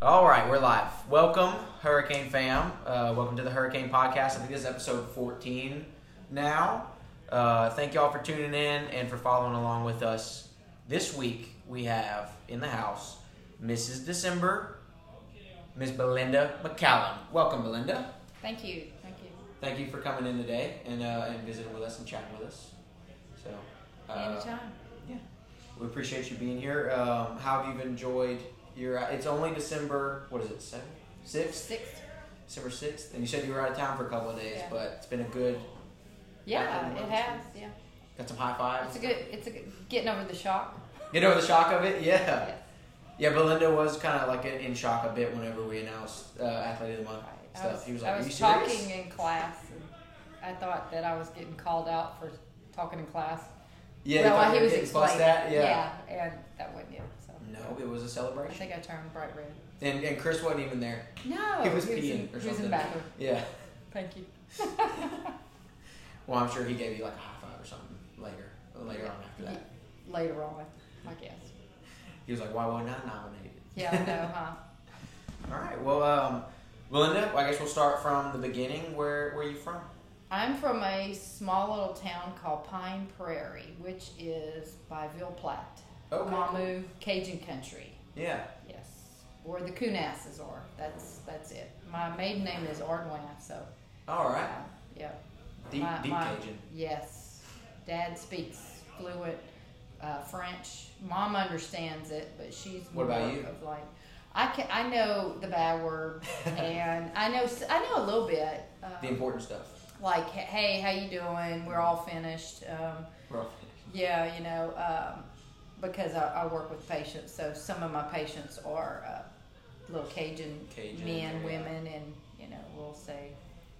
All right, we're live. Welcome, Hurricane fam. Uh, welcome to the Hurricane Podcast. I think this is episode 14 now. Uh, thank y'all for tuning in and for following along with us. This week we have in the house Mrs. December, Miss Belinda McCallum. Welcome, Belinda. Thank you. Thank you. Thank you for coming in today and uh, and visiting with us and chatting with us. So, uh, Anytime. we appreciate you being here. Um, how have you enjoyed your? It's only December. What is it? Seven, sixth. Sixth. December 6th, and you said you were out of town for a couple of days, Yeah. but it's been a good, Yeah, it has. Yeah. got some high fives. It's a good. It's a good, getting over the shock. Get over the shock of it? Yeah. Yes. Yeah, Belinda was kind of like in shock a bit whenever we announced uh, Athlete of the Month Right. Stuff. was, he was I like, Are was you serious? talking in class, and I thought that I was getting called out for talking in class. Yeah, well, he was getting explaining. at? Yeah. and that wasn't it. No, it was a celebration. I think I turned bright red. And, and Chris wasn't even there. No, He was in, peeing or something. he was in the bathroom. Yeah. Thank you. Well, I'm sure he gave you like a high five or something later, later on after that. Later on, I guess. He was like, why wasn't I nominated? Yeah, I know, huh? All right. Well, um, Belinda, I guess we'll start from the beginning. Where where are you from? I'm from a small little town called Pine Prairie, which is by Ville Platte. Okay. Cajun country. Yeah. Yes. Where the Coonasses are. That's that's it. My maiden name is Ordwin, so All right. uh, yeah. Deep My- deep my- Cajun. Yes. Dad speaks fluent uh, French. Mom understands it, but she's What more about you? of like I can I know the bad word and I know I know a little bit. Uh, The important stuff. like hey how you doing we're all finished um, Well, yeah you know um, because I, I work with patients so some of my patients are uh, little cajun, Cajun, men yeah. women and you know we'll say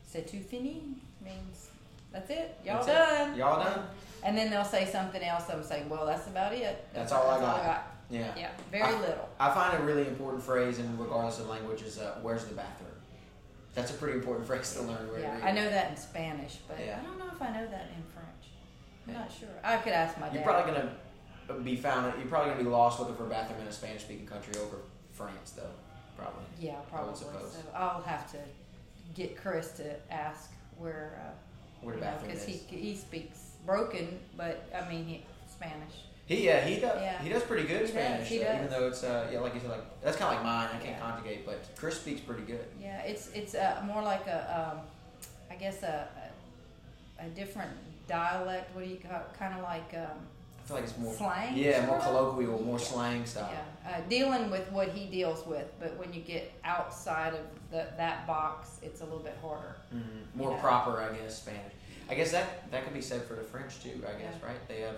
c'est tout fini means that's it y'all That's it. done Y'all done? and then they'll say something else i'm saying well that's about it That's all I got. Yeah. yeah very I- little I find a really important phrase, and regardless of language, is uh, "Where's the bathroom?" That's a pretty important phrase to learn. Where yeah i know that in spanish but Yeah. i don't know if i know that in french i'm Yeah. not sure i could ask my dad You're probably gonna be found. You're probably gonna be lost looking for a bathroom in a Spanish-speaking country over France, though. Probably. Yeah, probably. So I'll have to get Chris to ask where, uh, Where the bathroom because is. he he speaks broken, but I mean he Spanish. He yeah he does Yeah. he does pretty good in He does, Spanish. he does. Even though it's uh yeah like you said like that's kind of like mine. I can't Yeah. conjugate, but Chris speaks pretty good. Yeah, it's it's uh, more like a, um, I guess a, a a different dialect. What do you call? Kind of like um, feel like it's more slang. yeah more colloquial, more Yeah. slang style. Yeah, uh, dealing with what he deals with, but when you get outside of the, that box, it's a little bit harder. hmm More Yeah. proper, I guess, Spanish. I guess that that could be said for the French too. I guess right? They have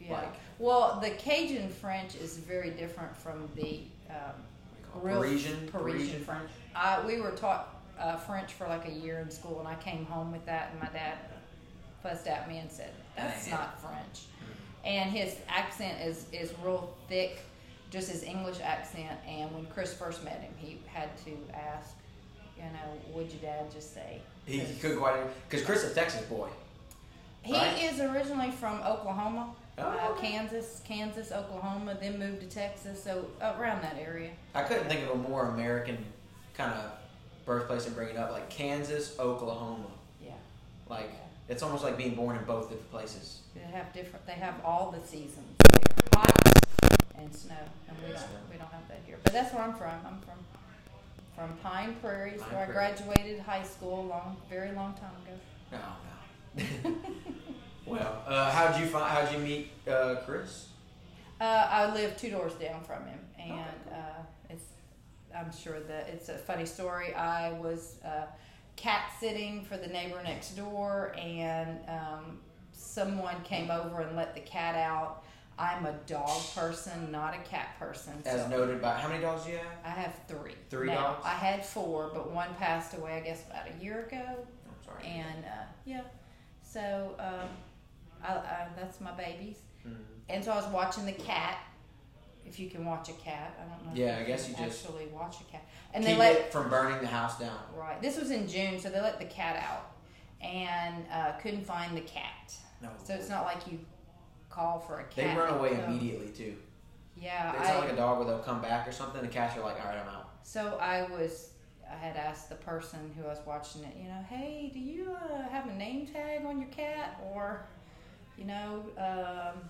Yeah. like Well, the Cajun French is very different from the um, what do you call it? real Parisian Parisian French. I, we were taught uh, French for like a year in school, and I came home with that, and my dad fussed at me and said, "That's Yeah. not French." And his accent is is real thick, just his English accent. And when Chris first met him, he had to ask, you know, would your dad just say? He, he couldn't quite because Chris is a Texas boy. He Right. is originally from Oklahoma, Oh, uh. Kansas, Kansas, Oklahoma, then moved to Texas, so around that area. I couldn't think of a more American kind of birthplace and bring it up like Kansas, Oklahoma. Yeah, Like it's almost like being born in both different places. they have different. They have all the seasons there, hot and snow, and we don't we don't have that here. But that's where I'm from. I'm from from Pine Prairie, Pine where I graduated high school a long, very long time ago. No, no. well, uh, how'd you find? How'd you meet uh, Chris? Uh, I live two doors down from him, and uh, it's. I'm sure that it's a funny story. I was uh, cat sitting for the neighbor next door, and um, someone came over and let the cat out. I'm a dog person, not a cat person. As so noted by how many dogs do you have? I have three. Three now. dogs? I had four, but one passed away, I guess, about a year ago. I'm sorry. And uh, yeah, so um, I, I, that's my babies. Mhm. And so I was watching the cat. If you can watch a cat, I don't know. Yeah, I guess you just actually watch a cat. And they let it from burning the house down. right. This was in June, so they let the cat out, and uh, couldn't find the cat. No. So it's not like you call for a cat. They run away immediately too. Yeah, It's I, not like a dog where they'll come back or something. The cats are like, all right, I'm out. So I was, I had asked the person who I was watching it, you know, hey, do you uh, have a name tag on your cat, or, you know, um,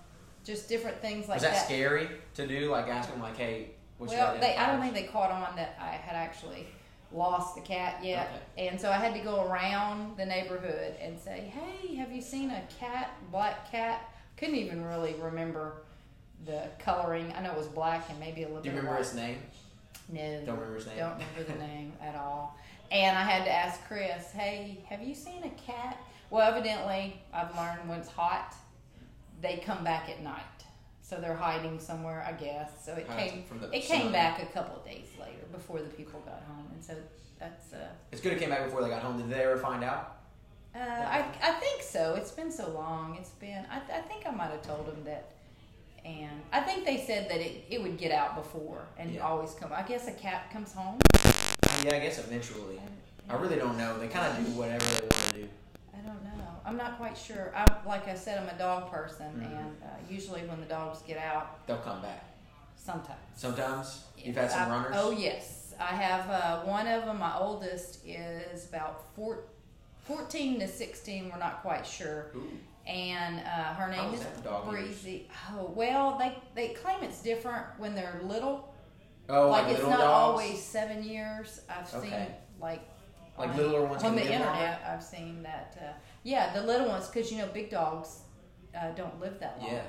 just different things like Was that, scary to do? Like ask them, like, hey, what's well, your they, I don't think they caught on that I had actually lost the cat yet, Okay. and so I had to go around the neighborhood and say, hey, have you seen a cat, black cat? Couldn't even really remember the coloring. I know it was black and maybe a little Do you remember white. his name? No. Don't remember his name. Don't remember the name at all. And I had to ask Chris, hey, have you seen a cat? Well, evidently, I've learned when it's hot, they come back at night. So they're hiding somewhere, I guess. So it Hiding came from the it came sun. back a couple of days later before the people got home. And so that's uh, It's good it came back before they got home. Did they ever find out? uh, I, I think so. It's been so long. It's been, I, I think I might have told them that. And I think they said that it, it would get out before and Yeah. always come. I guess a cat comes home. Yeah, I guess eventually. I really don't know. They kind of do whatever they want to do. I. I'm not quite sure. I'm like I said, I'm a dog person, Mhm. and uh, usually when the dogs get out, They'll come back. sometimes. Sometimes you've had some I- runners. Oh yes, I have uh, one of them. My oldest is about four, 14 to 16. We're not quite sure. Ooh. And uh, her name is? Breezy. Oh well, they they claim it's different when they're little. Oh, like like, it's not dogs? always seven years. I've seen like Like littler ones on the internet. I've seen that. Uh, yeah, the little ones because you know big dogs uh, don't live that long. Yeah,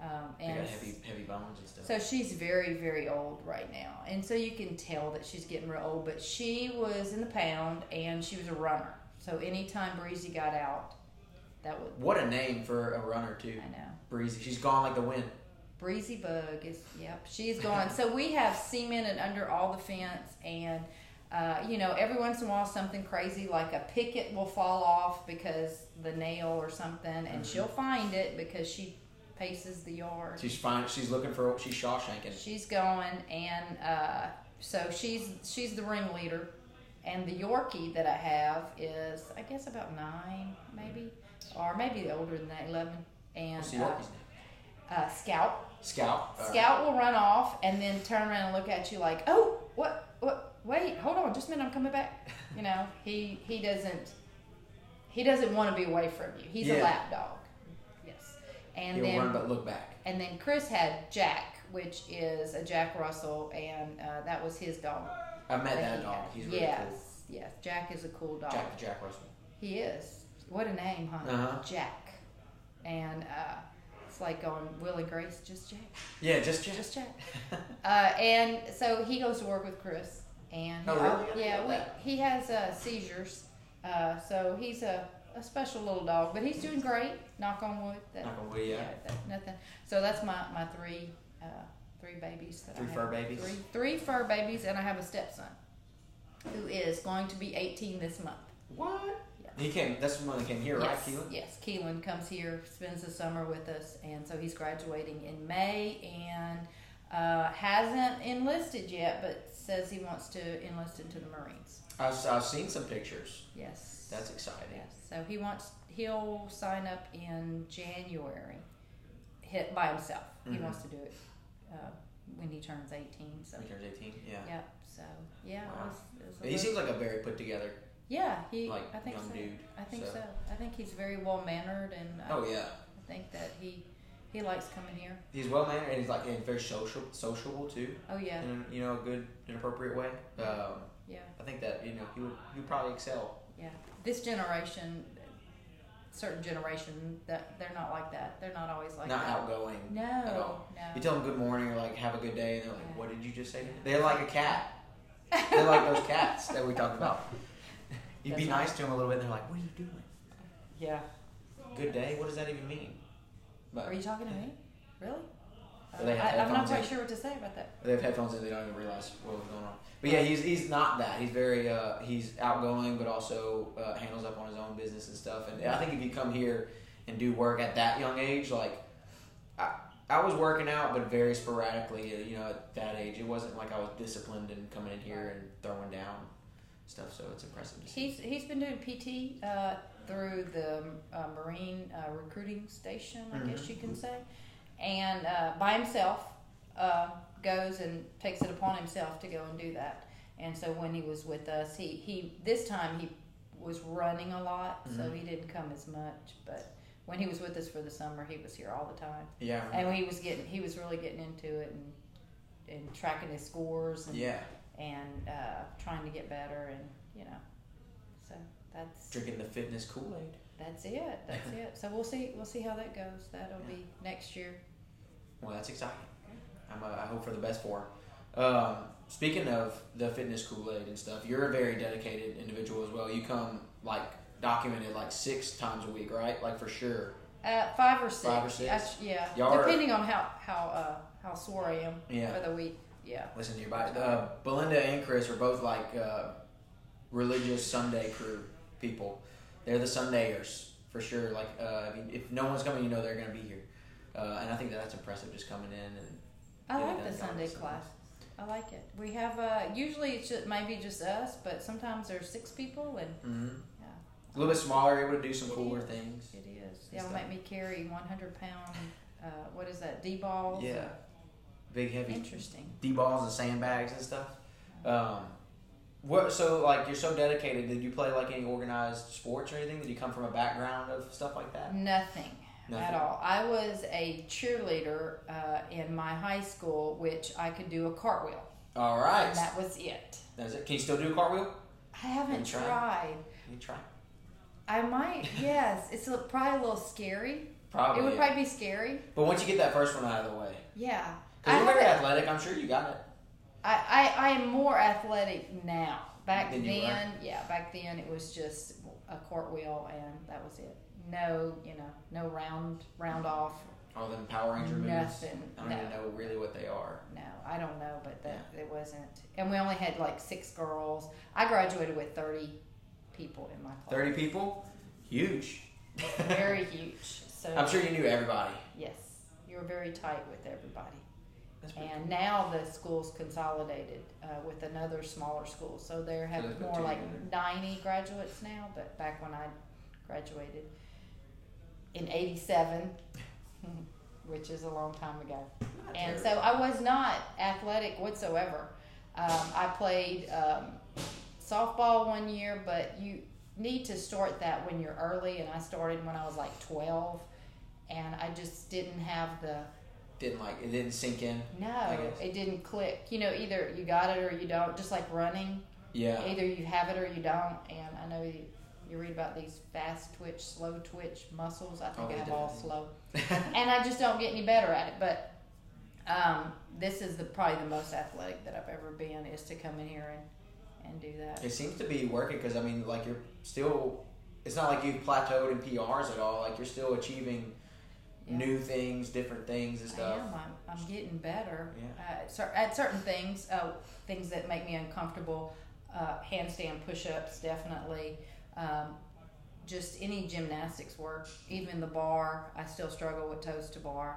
Um, they and got heavy, heavy bones and stuff. so she's very very old right now, and so you can tell that she's getting real old. But she was in the pound and she was a runner. So anytime Breezy got out, that would what a name for a runner too. I know. Breezy. She's gone like the wind. Breezy Bug is yep, she's gone. so we have cemented under all the fence, and uh, you know every once in a while something crazy like a picket will fall off because the nail or something, and Mhm. she'll find it because she paces the yard. She's fine. She's looking for. She's Shawshanking. She's going, and uh, so she's she's the ringleader, and the Yorkie that I have is I guess about nine maybe, or maybe older than that, eleven, and What's the uh, name? uh, Scout. Scout. Scout will run off and then turn around and look at you like, "Oh, what? What? Wait, hold on, just a minute, I'm coming back." You know, he he doesn't he doesn't want to be away from you. He's a lap dog. Yes, and He'll then run but look back. and then Chris had Jack, which is a Jack Russell, and uh, that was his dog. I met that he dog. had. He's really yes, cool. yes. Jack is a cool dog. Jack the Jack Russell. He is. What a name, huh? Uh-huh. Jack. And uh, it's like going Will and Grace, just Jack. Yeah, just Jack. Just Jack. Uh, and so he goes to work with Chris, and Oh, really? Yeah, we, he has uh, seizures. Uh, so he's a, a special little dog, but he's doing great. Knock on wood. That, Knock on wood, yeah. that, nothing. So that's my my three uh, three babies. That Three I fur have. babies? Three three fur babies, and I have a stepson who is going to be 18 this month. What? He came. That's the one that came here, right, Keelan? Yes, Keelan comes here, spends the summer with us, and so he's graduating in May and uh, hasn't enlisted yet, but says he wants to enlist into the Marines. I've, I've seen some pictures. Yes. That's exciting. yes. So he wants he'll sign up in January, hit by himself. He Mhm. wants to do it uh, when he turns eighteen. So He turns 18. Yeah. yeah. So yeah, Wow. it was, it was He little- seems like a very put together, yeah. He like I think young so. dude. I think so. so. I think he's very well mannered and. Uh, Oh yeah. I think that he he likes coming here. He's well mannered and he's like and very social, sociable too, Oh yeah, in you know a good, an appropriate way. Um, yeah, I think that you know he would he would probably excel. yeah. This generation, certain generation, that they're not like that. They're not always like Not that. outgoing. No, at all. You tell them good morning or like have a good day, and they're like, Yeah. "What did you just say?" To me? They're like a cat. They're like those cats that we talked about. You'd be That's nice to them a little bit, and they're like, "What are you doing? Yeah. Good day? What does that even mean?" But Are you talking to me? Really? They have I, I'm not quite in. sure what to say about that. They have headphones and they don't even realize what was going on. But yeah, he's he's not that. He's very uh, he's outgoing, but also uh, handles up on his own business and stuff. And I think if you come here and do work at that young age, like I I was working out, but very sporadically. uh, You know, at that age, it wasn't like I was disciplined and coming in here and throwing down stuff. So it's impressive to see. He's he's been doing PT uh, through the uh, Marine uh, recruiting station, I guess Mhm. you can say, and uh, by himself. uh, goes and takes it upon himself to go and do that. And so when he was with us, he, he this time he was running a lot, so Mhm. he didn't come as much. But when he was with us for the summer, he was here all the time, Yeah. and he was getting he was really getting into it and and tracking his scores and yeah. And uh, trying to get better and you know, so that's Drinking the fitness Kool Aid. that's it. That's it. So we'll see. We'll see how that goes. That'll be next year. Well, that's exciting. I'm, uh, I hope for the best for her. Um, speaking of the fitness Kool Aid and stuff, you're a very dedicated individual as well. You come like documented like six times a week, right? Like for sure. Uh, five or six. Five or six? Actu- yeah, Y'all are- depending on how how uh, how sore I am Yeah. for the week. Yeah. Listen to your body. Uh, Belinda and Chris are both like uh, religious Sunday crew people. They're the Sundayers for sure. Like uh, I mean, if no one's coming, you know they're gonna be here. Uh, and I think that that's impressive, just coming in and I like the Sunday class. I like it. We have uh, usually it's just maybe just us, but sometimes there's six people and mhm. yeah, a little bit smaller, able to do some It cooler is. things. it is. They'll make me carry 100 pound. Uh, what is that? D balls. Yeah, big heavy Interesting. d balls and sandbags and stuff. Um, what? So like you're so dedicated. Did you play like any organized sports or anything? Did you come from a background of stuff like that? Nothing. Nothing. at all. I was a cheerleader uh, in my high school, which I could do a cartwheel, All right. and that was it. That's it. Can you still do a cartwheel? I haven't tried? tried. Can you try? I might. Yes, it's a, probably a little scary. Probably. it would yeah. probably be scary. But once you get that first one out of the way, Yeah. I, because you're very athletic, I'm sure you got it. I, I, I am more athletic now. Back Than then, you were? yeah, back then it was just a cartwheel, and that was it. No, you know, no round round off. All them Power Ranger moves. Nothing. I don't No. even know really what they are. No, I don't know, but that it wasn't. And we only had like six girls. I graduated with thirty people in my class. Thirty people, huge. Very huge. So I'm sure you knew everybody. Yes, you were very tight with everybody. And now the school's consolidated uh, with another smaller school, so they have put more like ninety graduates now. But back when I graduated in '87, which is a long time ago. cool. And so I was not athletic whatsoever. Um, I played um, softball one year, but you need to start that when you're early, and I started when I was like 12, and I just didn't have the didn't like it didn't sink in. no, it didn't click. You know, either you got it or you don't. Just like running, Yeah. either you have it or you don't. And I know you, you read about these fast twitch, slow twitch muscles. I think Oh, I have all slow and I just don't get any better at it. But um, this is the probably the most athletic that I've ever been is to come in here and, and do that. It seems to be working because I mean, like you're still. It's not like you've plateaued in PRs at all. Like you're still achieving Yeah. new things, different things and I stuff. am. I'm, I'm getting better Yeah. uh, at, at certain things. Uh, things that make me uncomfortable. Uh, handstand push-ups, definitely. Um, just any gymnastics work, even the bar. I still struggle with toes to bar.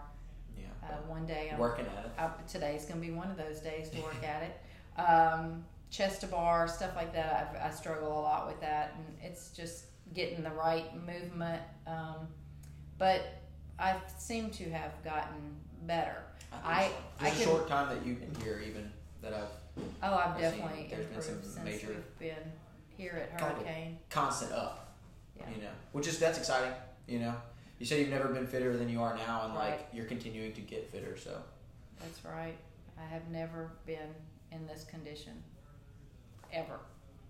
Yeah. Uh, one day I'm Working at it. I, today's going to be one of those days to work at it. Um, chest to bar, stuff like that. I, I struggle a lot with that, and it's just getting the right movement. Um, but I seem to have gotten better. I- so. I can- a short time that you've been here, even that I've Oh, I've definitely seen there's been some major- we've been here at Hurricane. constant up. Yeah. You know, which is that's exciting. You know, you said you've never been fitter than you are now, and like you're continuing to get fitter. So That's right. I have never been in this condition ever.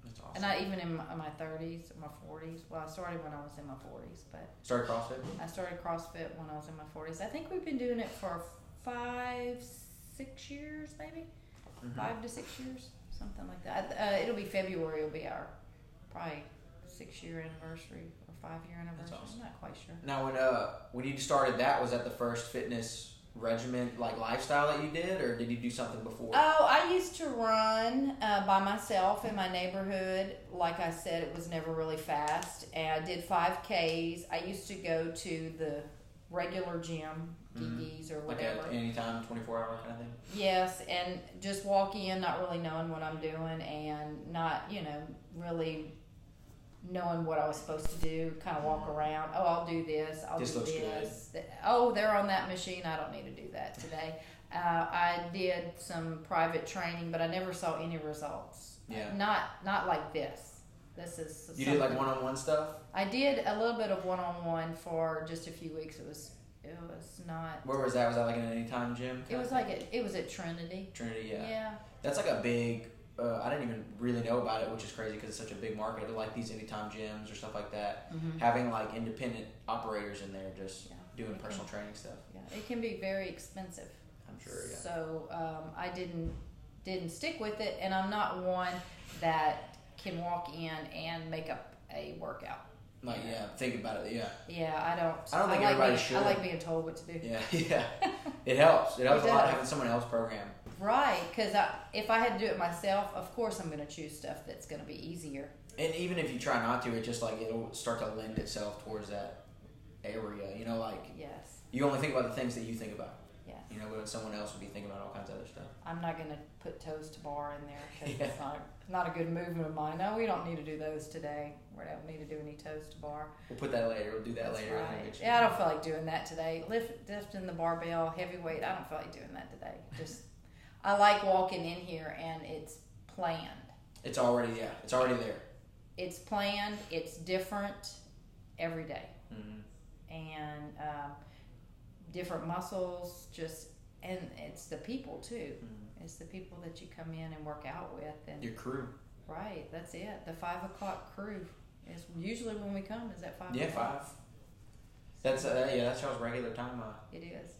That's awesome. And not even in my, my 30s, my 40s. Well, I started when I was in my 40s, but Started CrossFit. I started CrossFit when I was in my 40s. I think we've been doing it for five, six years, maybe Mhm. five to six years, something like that. Uh, it'll be February. Will be our probably six year anniversary or five year anniversary. awesome. I'm not quite sure. Now, when uh when you started that, was that the first fitness regimen like lifestyle that you did, or did you do something before? Oh, I used to run uh, by myself in my neighborhood. Like I said, it was never really fast. And I did 5Ks. I used to go to the regular gym, Mhm. DDs or like whatever. at any time, twenty four hour kind of thing. Yes, and just walk in not really knowing what I'm doing and not, you know, really knowing what I was supposed to do. Kind of walk around. Oh, I'll do this. I'll This do looks good. this. Th- Oh, they're on that machine. I don't need to do that today. Uh, I did some private training, but I never saw any results. Yeah. Not not like this. This is. You did like one-on-one stuff. I did a little bit of one on one for just a few weeks. It was it was not. Where was that? Was that like an anytime gym? It was like it, it was at Trinity. Trinity. Yeah. Yeah. That's like a big. Uh, I didn't even really know about it, which is crazy because it's such a big market. Like these anytime gyms or stuff like that, Mhm. having like independent operators in there just Yeah. doing personal training stuff. Yeah. It can be very expensive. I'm sure. Yeah. So um, I didn't didn't stick with it, and I'm not one that can walk in and make up a workout. Like yeah, think about it. Yeah. Yeah, I don't. I don't think like everybody being, should. I like being told what to do. Yeah. Yeah. it helps. It helps It a lot having someone else program. Right, because I, if I had to do it myself, of course I'm going to choose stuff that's going to be easier. And even if you try not to, it just like it'll start to lend itself towards that area. You know, like Yes. you only think about the things that you think about. Yeah. You know, but someone else would be thinking about all kinds of other stuff. I'm not going to put toes to bar in there because Yeah. it's not not a good movement of mine. No, we don't need to do those today. We don't need to do any toes to bar. We'll put that later. We'll do that That's later. right. Yeah, I don't feel like doing that today. Lift, lifting the barbell, heavyweight. I don't feel like doing that today. Just, I like walking in here and it's planned. It's already yeah. It's already there. It's planned. It's different every day, hmm and um, different muscles. Just and it's the people too. It's the people that you come in and work out with, and Your crew. right. That's it. The five o'clock crew is usually when we come. Is that five? Yeah, o'clock? five. That's uh, yeah. That's y'all's regular time. Uh, It is.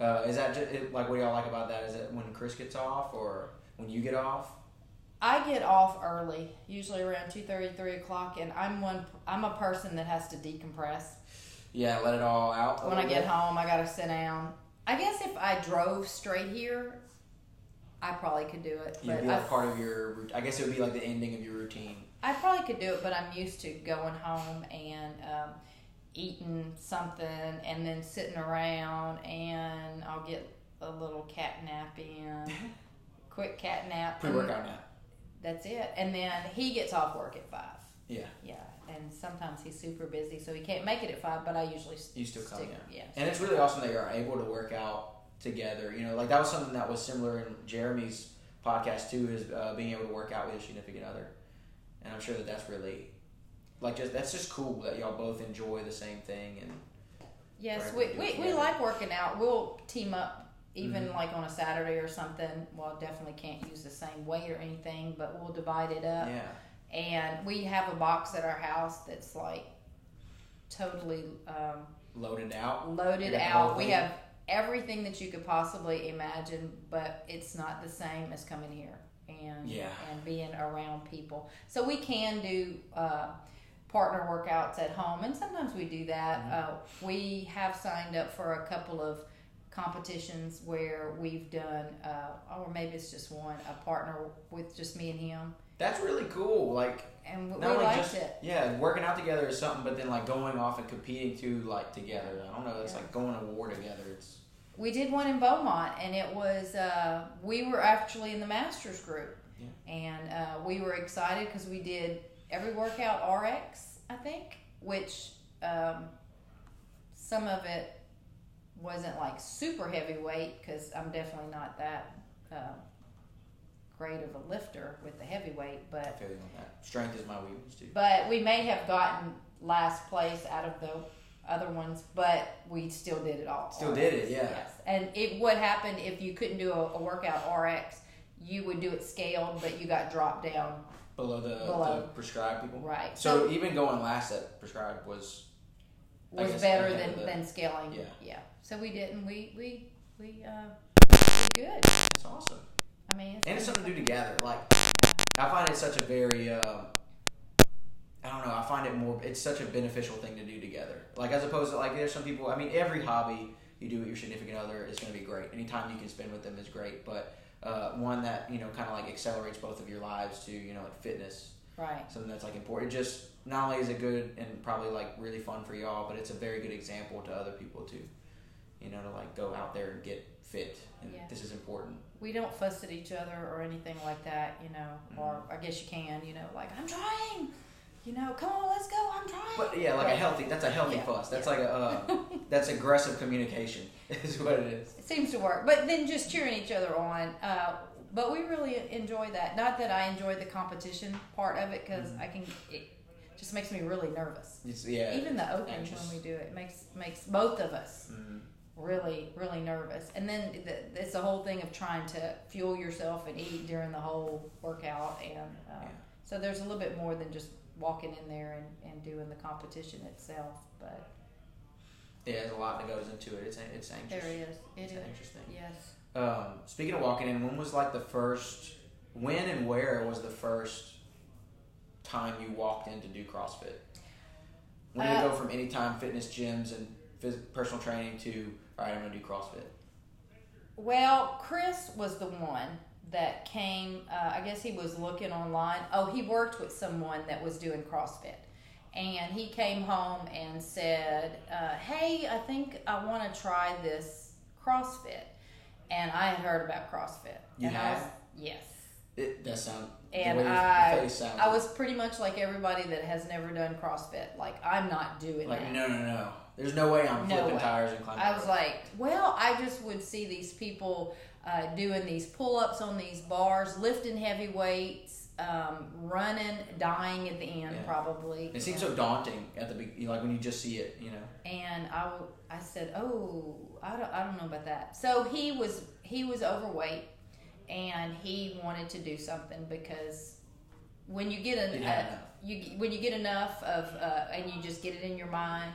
Uh, is that just, like what do y'all like about that? Is it when Chris gets off or when you get off? I get off early, usually around 2.30, 3 o'clock, and I'm one. I'm a person that has to decompress. Yeah, let it all out. When I get bit. home, I gotta sit down. I guess if I drove straight here, I probably could do it. You'd But be I, like part of your. I guess it would be like the ending of your routine. I probably could do it, but I'm used to going home and um, eating something and then sitting around, and I'll get a little cat nap in, quick cat nap. Pre-workout nap. That's it. And then he gets off work at five. Yeah, Yeah, and sometimes he's super busy, so he can't make it at five. But I usually you still come. stick. Yeah. Yeah, And it's really awesome that you're able to work out together. You know, like that was something that was similar in Jeremy's podcast too, is uh, being able to work out with your significant other. And I'm sure that that's really, like, just that's just cool that y'all both enjoy the same thing. And yes, we, we we, it we together. like working out. We'll team up even Mhm. like on a Saturday or something. Well, definitely can't use the same weight or anything, but we'll divide it up. yeah, And we have a box at our house that's like totally um, loaded out. loaded out. We have everything that you could possibly imagine, but it's not the same as coming here and Yeah. and being around people. So we can do uh, partner workouts at home, and sometimes we do that. Mm-hmm. Uh, we have signed up for a couple of competitions where we've done, uh, or maybe it's just one, a partner with just me and him, That's really cool. Like and we, we Not only liked just it. yeah, working out together is something, but then like going off and competing too, like together. I don't know. It's Yeah. like going to war together. It's We did one in Beaumont, and it was uh, we were actually in the masters group, Yeah. and uh, we were excited because we did every workout RX, I think, which um, some of it wasn't like super heavyweight because I'm definitely not that uh, great of a lifter with the heavyweight, but feel you on that. Strength is my weakness too. but we may have gotten last place out of the other ones, but we still did it all. Still did it, yeah. Yes. And it would happen if you couldn't do a, a workout RX, you would do it scaled, but you got dropped down. Below the, Below. the prescribed people. Right. So, even going last at prescribed was was guess better than, the- than scaling. Yeah. Yeah. So we didn't. We we we uh did good. it's awesome, I mean, and it's something to do together. Like I find it such a very um, I don't know. I find it more. It's such a beneficial thing to do together. Like as opposed to like there's some people. I mean, every hobby you do with your significant other is going to be great. Any time you can spend with them is great. But uh, one that you know kind of like accelerates both of your lives to you know like fitness, right. something that's like important. Just not only is it good and probably like really fun for y'all, but it's a very good example to other people too. You know, to like go out there and get fit, and Yeah. this is important. We don't fuss at each other or anything like that, you know. Or Mm-hmm. I guess you can, you know, like I'm trying. You know, come on, let's go. I'm trying. But yeah, like a healthy. That's a healthy Yeah, fuss. That's yeah. like a uh, that's aggressive communication. Is what it is. It seems to work. But then just cheering each other on. Uh, but we really enjoy that. Not that I enjoy the competition part of it because Mhm. I can. It just makes me really nervous. It's, yeah. Even the opens anxious. when we do it makes makes both of us Mhm. really really nervous. And then the, it's the whole thing of trying to fuel yourself and eat during the whole workout. And uh, Yeah. so there's a little bit more than just walking in there and, and doing the competition itself. But Yeah, there's a lot that goes into it. It's it's anxious. there is. It It's is. interesting. Yes. Um, speaking of walking in, when was like the first? When and where was the first time you walked in to do CrossFit? When did Uh, it go from anytime fitness gyms and phys- personal training to all right, I'm gonna do CrossFit? Well, Chris was the one that came. Uh, I guess he was looking online. Oh, he worked with someone that was doing CrossFit, and he came home and said, uh, "Hey, I think I want to try this CrossFit." And I had heard about CrossFit. You and I was, yes. It that sound. And I- your face sounds. I was pretty much like everybody that has never done CrossFit. Like I'm not doing like, that. no, no, no. There's no way I'm No flipping way. tires and climbing. I was like, well, I just would see these people uh, doing these pull ups on these bars, lifting heavy weights, um, running, dying at the end, Yeah. probably. It seems so daunting at the be- like when you just see it, you know. And I, w- I said, oh, I don't, I don't know about that. So he was he was overweight, and he wanted to do something because when you get an Didn't uh, enough. you when you get enough of uh, and you just get it in your mind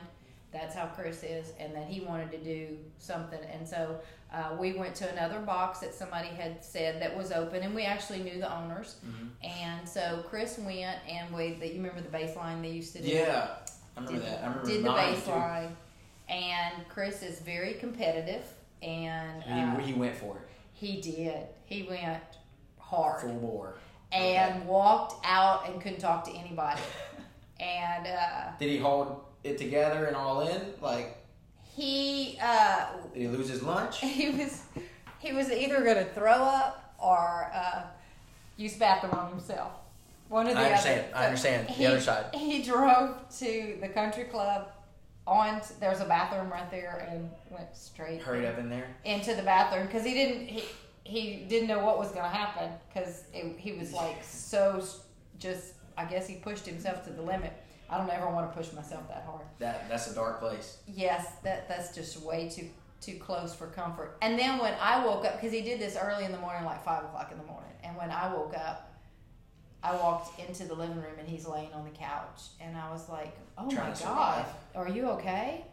that's how chris is and that he wanted to do something and so uh, we went to another box that somebody had said that was open and we actually knew the owners Mhm. and so chris went and we that you remember the baseline they used to do Yeah, I remember did, that. I remember did the mine, too. baseline and chris is very competitive and And uh, he, he went for it, he did he went hard full bore. and walked out and couldn't talk to anybody and uh, Did he hold it together and all in? Like, he uh, did he lose his lunch? he was he was either going to throw up or uh, use bathroom on himself. One of the I understand. other. I understand. The he, other side. He drove to the country club. On there's a bathroom right there, and went straight Hurried up in there. into the bathroom because he didn't he, he didn't know what was going to happen because he was like so just I guess he pushed himself to the limit. I don't ever want to push myself that hard. That that's a dark place. Yes, that that's just way too too close for comfort. And then when I woke up, because he did this early in the morning, like five o'clock in the morning, and when I woke up, I walked into the living room and he's laying on the couch, and I was like, "Oh Trying my god, are you okay?"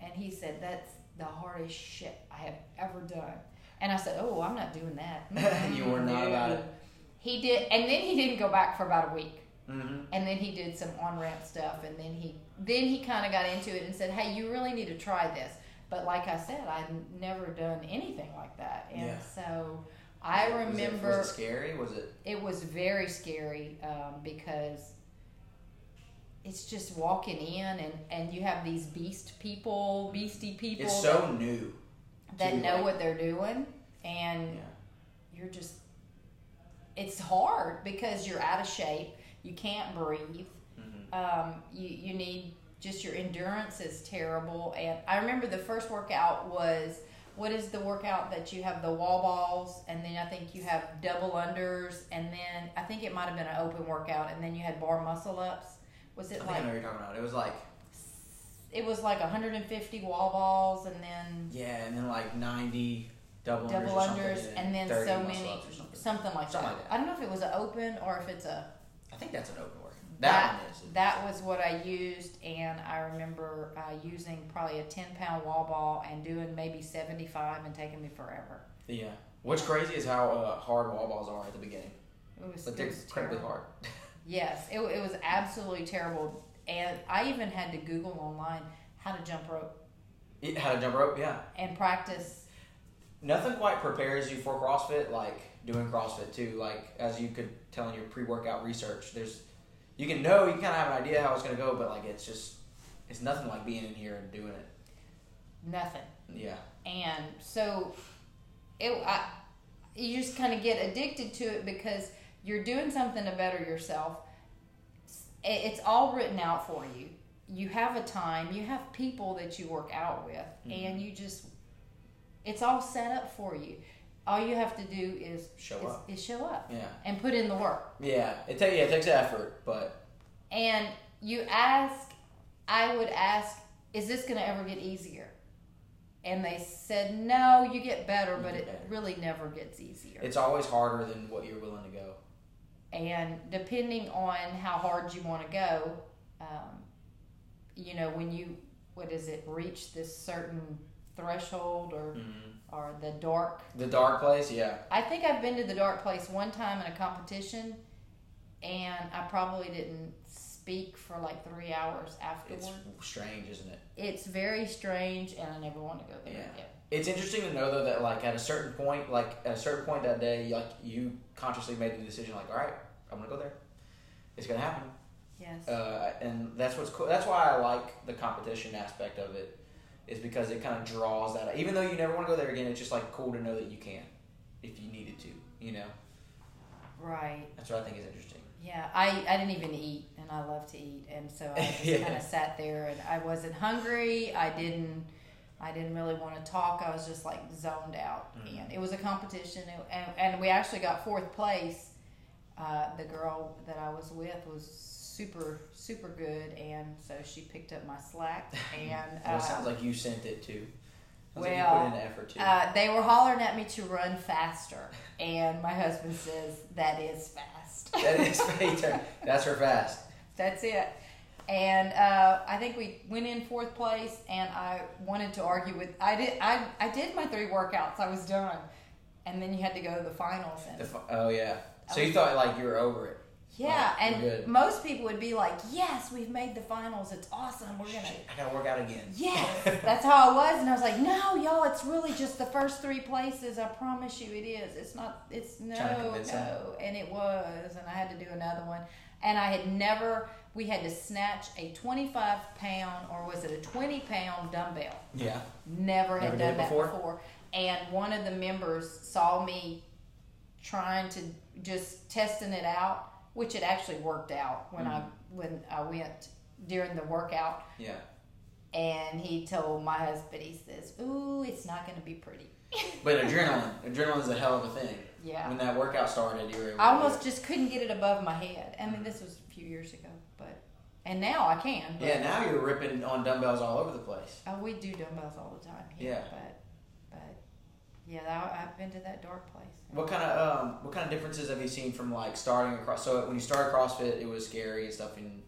And he said, "That's the hardest shit I have ever done." And I said, "Oh, I'm not doing that." You were not about it. He did, and then he didn't go back for about a week Mm-hmm. and then he did some on ramp stuff and then he then he kind of got into it and said hey you really need to try this but like i said i'd never done anything like that and Yeah. so i Was it, remember was it scary? Was it? it was very scary um, because it's just walking in and, and you have these beast people beastie people It's so new. that, that know like- what they're doing and Yeah. you're just it's hard because you're out of shape you can't breathe Mm-hmm. um, you, you need just your endurance is terrible and i remember the first workout was what is the workout that you have the wall balls and then i think you have double unders and then i think it might have been an open workout and then you had bar muscle ups was I it I like know you're talking about. It was like it was like 150 wall balls and then yeah, and then like 90 double, unders double something, unders and, then so many something like Something that. like that. i don't know if it was an open or if it's a I think that's an open work. That, one is. That was what I used, and I remember uh, using probably a 10 pound wall ball and doing maybe 75 and taking me forever. Yeah. What's crazy is how uh, hard wall balls are at the beginning. It was, But they're incredibly hard. Yes, it, it was absolutely terrible. And I even had to Google online how to jump rope How to jump rope? Yeah. and practice. Nothing quite prepares you for CrossFit like doing CrossFit too. Like as you could tell in your pre-workout research, there's you can know you kind of have an idea how it's gonna go, but like it's just it's nothing like being in here and doing it. Nothing. Yeah. And so it, I, you just kind of get addicted to it because you're doing something to better yourself. it's all written out for you. You have a time, you have people that you work out with, Mhm. and you just it's all set up for you. All you have to do is Show is, up. is show up Yeah. and put in the work. Yeah. It takes yeah, it takes effort, but And you ask, I would ask, is this going to ever get easier? And they said, no, you get better, You but get it better. really never gets easier. it's always harder than what you're willing to go. and depending on how hard you want to go, um, you know, when you, what is it, reach this certain threshold or, Mhm. Or the dark. The dark place, yeah. I think I've been to the dark place one time in a competition and I probably didn't speak for like three hours afterward. It's strange, isn't it? It's very strange, and I never want to go there Yeah. again. It's interesting to know though that like at a certain point, like at a certain point that day, like you consciously made the decision, like, all right, I'm gonna go there. It's gonna happen, Yes. uh, and that's what's cool. That's why I like the competition aspect of it, is because it kind of draws that. Even though you never want to go there again, it's just like cool to know that you can, if you needed to. You know, right. that's what I think is interesting. Yeah. I, I didn't even eat, and I love to eat, and so I just Yeah. kind of sat there, and I wasn't hungry. I didn't. I didn't really want to talk. I was just like zoned out, Mhm. and it was a competition, and, and, and we actually got fourth place. Uh, the girl that I was with was super super good, and so she picked up my slack, and Well, uh, it sounds like you sent it too. Sounds like well, put in the effort too. Uh, they were hollering at me to run faster, and my husband says that is fast. that is fate. That's her fast. That's it. And uh, I think we went in fourth place, and I wanted to argue with. I did. I I did my three workouts. I was done, and then you had to go to the finals. And The oh yeah. So you thought like you were over it. Yeah, Wow, and most people would be like, "Yes, we've made the finals. It's awesome. We're gonna." Shit, I gotta work out again. Yes, that's how I was, and I was like, "No, y'all, it's really just the first three places. I promise you, it is. It's not. It's no, convince them. And it was, and I had to do another one, and I had never. We had to snatch a twenty-five pound, or was it a twenty pound dumbbell? Yeah. Never had Never did done that before? before. And one of the members saw me trying to just testing it out, which it actually worked out when I Mm-hmm. when I went during the workout. Yeah. And he told my husband, he says, "Ooh, it's not going to be pretty." But adrenaline, adrenaline is a hell of a thing. Yeah, When that workout started, you were. I almost just couldn't get it above my head. I mean, this was a few years ago, but and now I can. But, Yeah. Now you're ripping on dumbbells all over the place. Oh, we do dumbbells all the time. Here, Yeah. But yeah, I, I've been to that dark place. What kind of um, what kind of differences have you seen from like starting across? So when you started CrossFit, it was scary and stuff, and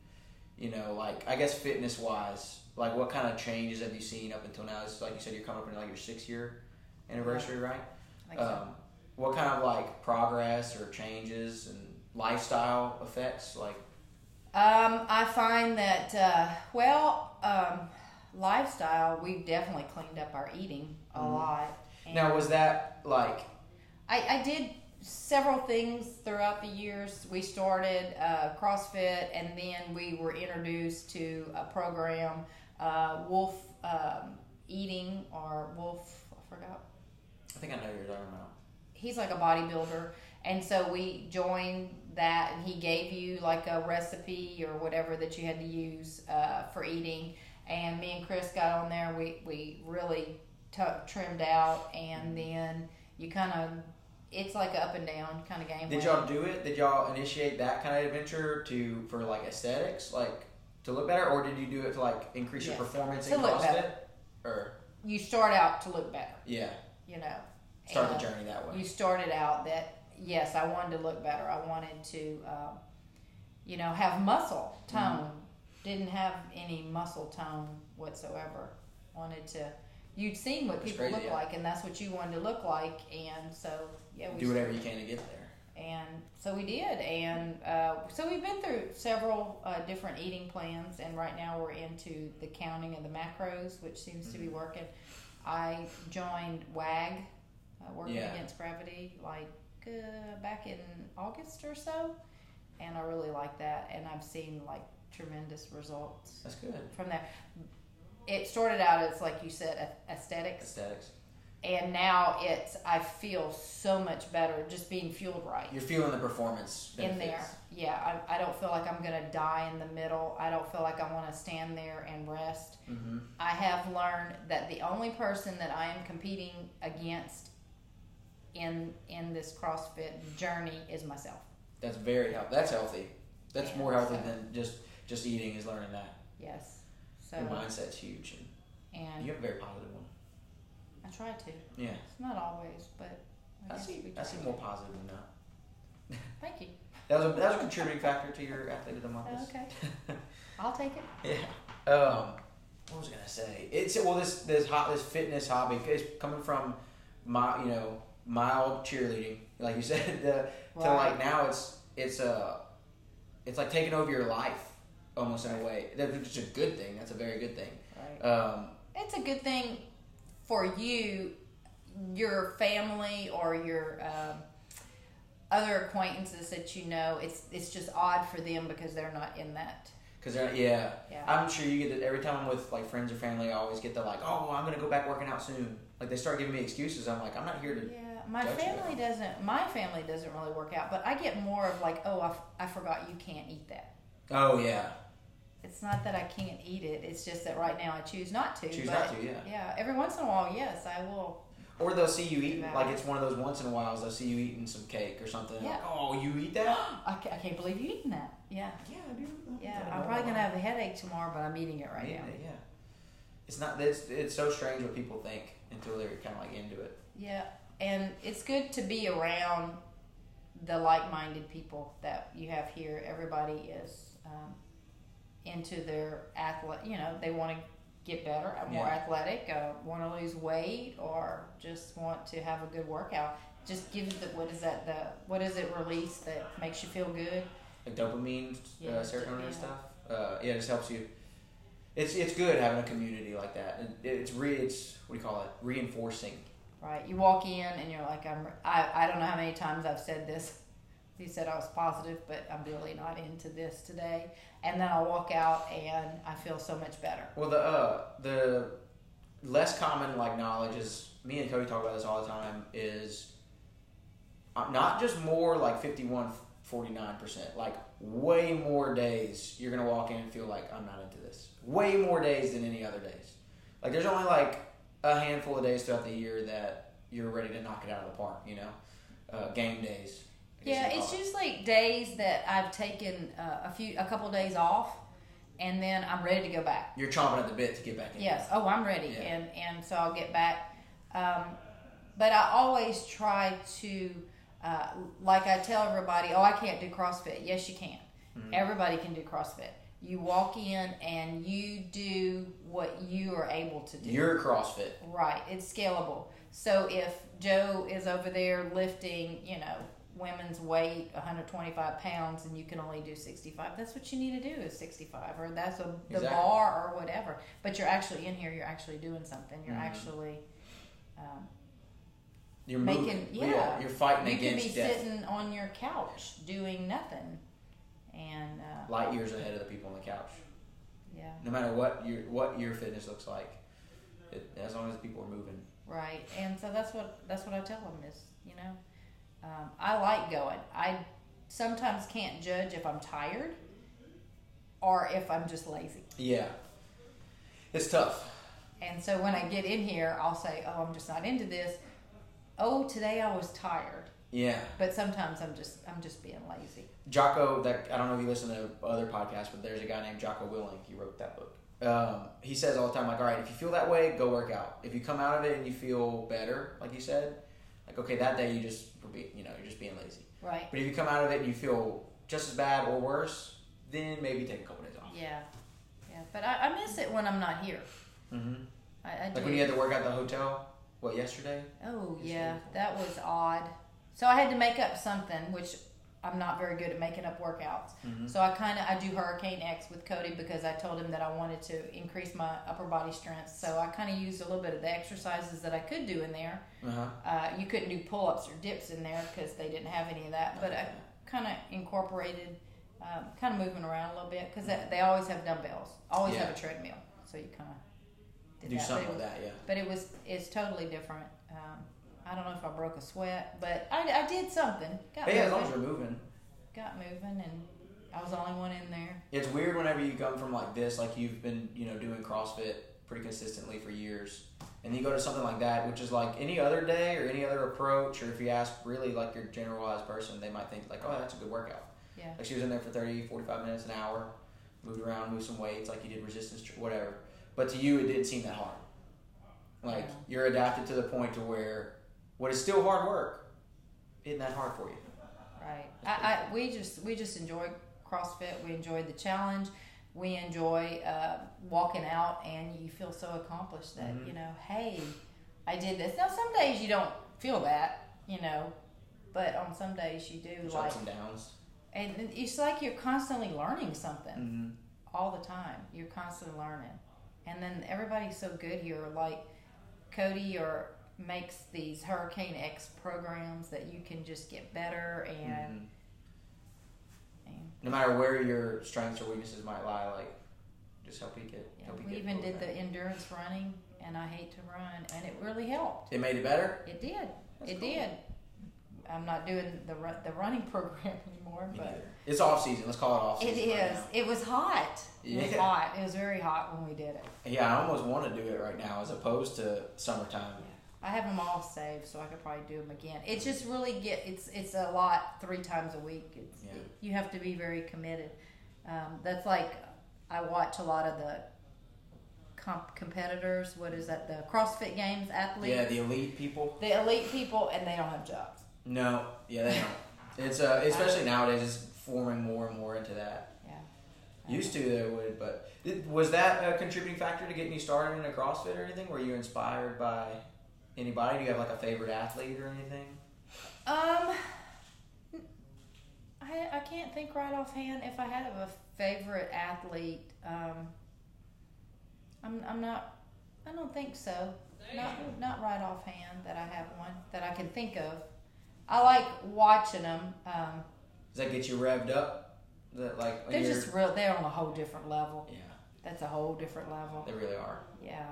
you know, like I guess fitness wise, like what kind of changes have you seen up until now? It's like you said, you're coming up in like your six year anniversary, right? Like so. Um, what kind of like progress or changes and lifestyle effects? Like, Um, I find that uh, well, um, lifestyle. We've definitely cleaned up our eating a Mhm. lot. And now was that like I, I did several things throughout the years. We started uh, CrossFit, and then we were introduced to a program, uh, Wolf um, Eating or Wolf. I forgot I think I know you're talking about. he's like a bodybuilder and so we joined that and he gave you like a recipe or whatever that you had to use uh, for eating and me and chris got on there we, we really t- trimmed out and then you kind of it's like a up and down kind of game Did y'all do it? Did y'all initiate that kind of adventure to for like aesthetics, like to look better, or did you do it to like increase Yes. your performance To in look CrossFit? better. Or you start out to look better yeah, you know start And- the journey that way. you started out that yes i wanted to look better i wanted to um, you know have muscle Mm-hmm. tone didn't have any muscle tone whatsoever wanted to you'd seen what people crazy, look yeah. like and that's what you wanted to look like and so yeah we do whatever you can to get there. and so we did and uh, so we've been through several uh, different eating plans and right now we're into the counting of the macros which seems to be Mm-hmm. working i joined wag uh, working Yeah. against gravity like uh, back in august or so and i really like that and i've seen like tremendous results That's good. from there it started out as like you said aesthetics Aesthetics. and now it's I feel so much better just being fueled right You're feeling the performance in there. Yeah, I, I don't feel like I'm gonna die in the middle. I don't feel like I want to stand there and rest. Mm-hmm. I have learned that the only person that I am competing against in in this CrossFit journey is myself. That's very healthy. That's healthy. That's more healthy so- than just just eating. Is learning that Yes. So your mindset's huge, and and you have a very positive one. I try to. Yeah, It's not always, but I, I see. we I see more positive than that. Thank you. That was a, that was a contributing factor to your athlete of the month. Okay. I'll take it. Yeah. Um, what was I gonna say? It's well, this this hot this fitness hobby is coming from my you know mild cheerleading, like you said, the, to like now it's it's a it's like taking over your life almost in a way. That's just a good thing. That's a very good thing. Right. Um, it's a good thing for you, your family, or your um, other acquaintances that you know. It's it's just odd for them because they're not in that. Cause they're yeah, Yeah. I'm sure you get it every time I'm with like friends or family. I always get the like, oh, I'm gonna go back working out soon. Like they start giving me excuses. I'm like, I'm not here to. Yeah, my Judge you. family doesn't. My family doesn't really work out, but I get more of like, oh, I, f- I forgot you can't eat that. Oh yeah, It's not that I can't eat it. It's just that right now I choose not to. choose but not to. Yeah. Yeah, every once in a while, yes, I will. Or they'll see you eating like it's one of those once in a whiles. They'll see you eating some cake or something. Yeah. Like, oh, you eat that? I, ca- I can't believe you eating that. Yeah, Yeah, I do. yeah. I'm probably gonna have a headache tomorrow, but I'm eating it right now. Yeah. It's not. It's it's so strange what people think until they're kind of like into it. Yeah, and it's good to be around the like-minded people that you have here. Everybody is um, into their athlete. You know, they want to get better, uh, more Yeah. athletic, uh, want to lose weight, or just want to have a good workout. Just give it the what is that the what is it release that makes you feel good? Like dopamine, Yeah, uh, serotonin yeah. and stuff. Uh, yeah, it just helps you. It's it's good having a community like that. And it's re it's what do you call it? Reinforcing. Right. You walk in and you're like, I'm. I, I don't know how many times I've said this. He said I was positive, but I'm really not into this today. And then I walk out and I feel so much better. Well, the uh, the less common like knowledge is me and Cody talk about this all the time is uh, not just more like 51 49 percent. Like way more days you're gonna walk in and feel like I'm not into this. Way more days than any other days. Like there's only like a handful of days throughout the year that you're ready to knock it out of the park you know? Uh, game days Yeah, it's it. usually days that I've taken uh, a few, a couple days off, and then I'm ready to go back. you're chomping at the bit to get back in Yes. Oh, I'm ready, Yeah. and and so I'll get back. Um, but I always try to, uh, like I tell everybody, oh, I can't do CrossFit. Yes, you can. Mhm. Everybody can do CrossFit. You walk in and you do what you are able to do. you're CrossFit right. It's scalable. So if Joe is over there lifting, you know, women's weight 125 pounds and you can only do 65 that's what you need to do is 65 or that's a, the Exactly. bar or whatever but you're actually in here you're actually doing something you're Mhm. actually um, you're Making- moving yeah. you're fighting you could be death sitting on your couch doing nothing and uh, light years ahead of the people on the couch. yeah No matter what your what your fitness looks like, it, as long as people are moving. Right, and so that's what that's what I tell them is you know, um, I like going. I sometimes can't judge if I'm tired or if I'm just lazy. Yeah, it's tough. And so when I get in here, I'll say, "Oh, I'm just not into this." Oh, today I was tired, Yeah, but sometimes I'm just I'm just being lazy. Jocko. That I don't know if you listen to other podcasts, but there's a guy named Jocko Willink. He wrote that book. Um, he says all the time, like, all right, if you feel that way, go work out. If you come out of it and you feel better, like you said, like okay, that day you just you know you're just being lazy. Right. But if you come out of it and you feel just as bad or worse, then maybe take a couple days off. Yeah. Yeah. But I, I miss it when I'm not here. Mm-hmm. I, I do. Like when you had to work out the hotel, what yesterday? Oh Just yeah, leave. that was odd. So I had to make up something, which I'm not very good at making up workouts. Mm-hmm. So I kind of I do Hurricane X with Cody because I told him that I wanted to increase my upper body strength. So I kind of used a little bit of the exercises that I could do in there. Uh-huh. Uh, you couldn't do pull ups or dips in there because they didn't have any of that. But I kind of incorporated, um, kind of moving around a little bit because they always have dumbbells, always have a treadmill. So you kind of did do that. But something it with that, yeah. but it was it's totally different Um, I don't know if I broke a sweat, but I, I did something. Got Hey, as long moving. as you're moving. got moving, and I was the only one in there. It's weird whenever you come from like this, like you've been, you know, doing CrossFit pretty consistently for years, and you go to something like that, which is like any other day or any other approach, or if you ask really like your generalized person, they might think like, oh, that's a good workout. Yeah. Like she was in there for 30, 45 minutes, an hour, moved around, moved some weights, like you did resistance, whatever. But to you, it didn't seem that hard. Like Yeah. you're adapted to the point to where what is still hard work isn't that hard for you. Right. I, I we just we just enjoy CrossFit. We enjoy the challenge. We enjoy uh, walking out, and you feel so accomplished that Mhm. you know, hey, I did this. Now some days you don't feel that, you know, but on some days you do. There's like, ups and downs. and it's like you're constantly learning something Mm-hmm. all the time. You're constantly learning, and then everybody's so good here. Like Cody or makes these Hurricane X programs that you can just get better and. Mhm. No matter where your strengths or weaknesses might lie, like just help you get. Yeah, help you we even did that. the endurance running, and I hate to run, and it really helped. It made it better. It did. That's it cool. did. I'm not doing the the running program anymore, but. It's off season. Let's call it off it season. right. It was hot. It was hot. It was very hot when we did it. Yeah, I almost want to do it right now as opposed to summertime. I have them all saved, so I could probably do them again. It's just really get. It's it's a lot three times a week. It's, Yeah. You have to be very committed. Um, that's like I watch a lot of the comp- competitors. What is that? The CrossFit Games athletes. Yeah, the elite people. the elite people, and they don't have jobs. No, yeah, they don't. It's uh, especially nowadays, it's forming more and more into that. Yeah. Used to they would, but was that a contributing factor to getting you started in a CrossFit or anything? Were you inspired by anybody? Do you have like a favorite athlete or anything? Um, I I can't think right offhand if I had a favorite athlete. Um, I'm I'm not. I don't think so. Not not right offhand that I have one that I can think of. I like watching them. Um, Does that get you revved up? That like they're you're- just real. They're on a whole different level. yeah, That's a whole different level. they really are. Yeah,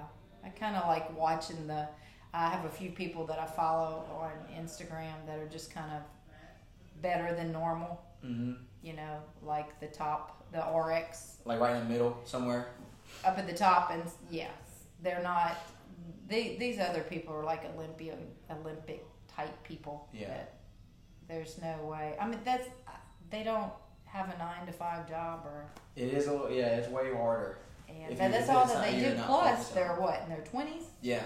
I kind of like watching the. I have a few people that I follow on Instagram that are just kind of better than normal. Mm-hmm. You know, like the top, the RX Like right in the middle somewhere. up at the top, and yes, they're not. They, these other people are like Olympia, Olympic type people. Yeah. That there's no way. I mean, that's they don't have a nine to five job or. It is a little, yeah, it's way harder. And If but you- that's all that they do. Plus, they're what in their twenties. Yeah.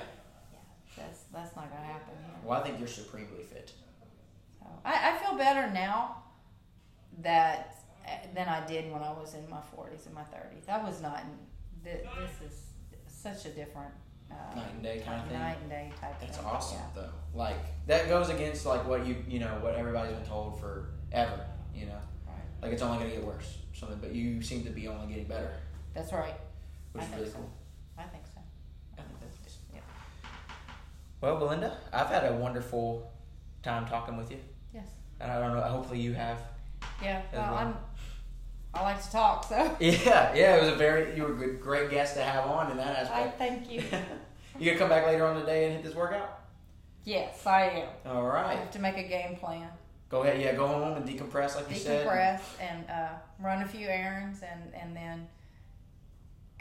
That's that's not gonna happen here. Well, I think you're supremely fit. So I, I feel better now that than I did when I was in my forties and my thirties. I was not. In, this is such a different uh, Night and day kind of thing. night and day type. That's thing. awesome Yeah. though. Like that goes against like what you you know what everybody's been told forever. You know, Right. like it's only gonna get worse. Something, but you seem to be only getting better, That's right. which I is really so. cool. I think so. I think that's Yeah. Well, Belinda, I've had a wonderful time talking with you, Yes. and I don't know. Hopefully, you have. Yeah. Well, well. I'm. I like to talk, so Yeah, yeah. It was a very you were a good, great guest to have on in that I aspect. thank you. you gonna come back later on today and hit this workout? yes, I am. All right. I have to make a game plan. Go ahead. Yeah, go home and decompress like you said. decompress and uh, run a few errands and, and then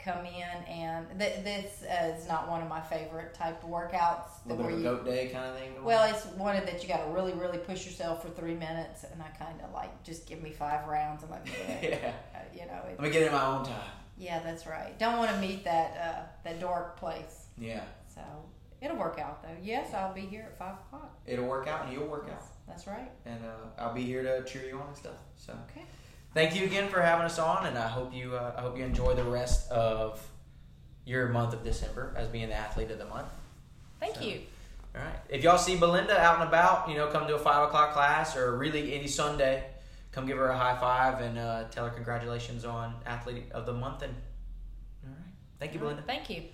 come in and th- this is not one of my favorite type of workouts. A little bit of goat day kind of thing. well it's one of that you got to really really push yourself for three minutes and i kind of like just give me five rounds and like yeah. uh, you know it, Let me get it in my own time. yeah that's right. Don't want to meet that uh, that dark place. Yeah, so it'll work out though. Yes i'll be here at five o'clock. It'll work out and you'll work out, that's, that's right. And uh, I'll be here to cheer you on and stuff. So. Okay thank you again for having us on, and I hope you uh, I hope you enjoy the rest of your month of December as being the athlete of the month. thank So- you All right. If y'all see Belinda out and about, you know, come to a five o'clock class or really any Sunday, come give her a high five and uh, tell her congratulations on athlete of the month. And all right, thank you, Belinda. thank you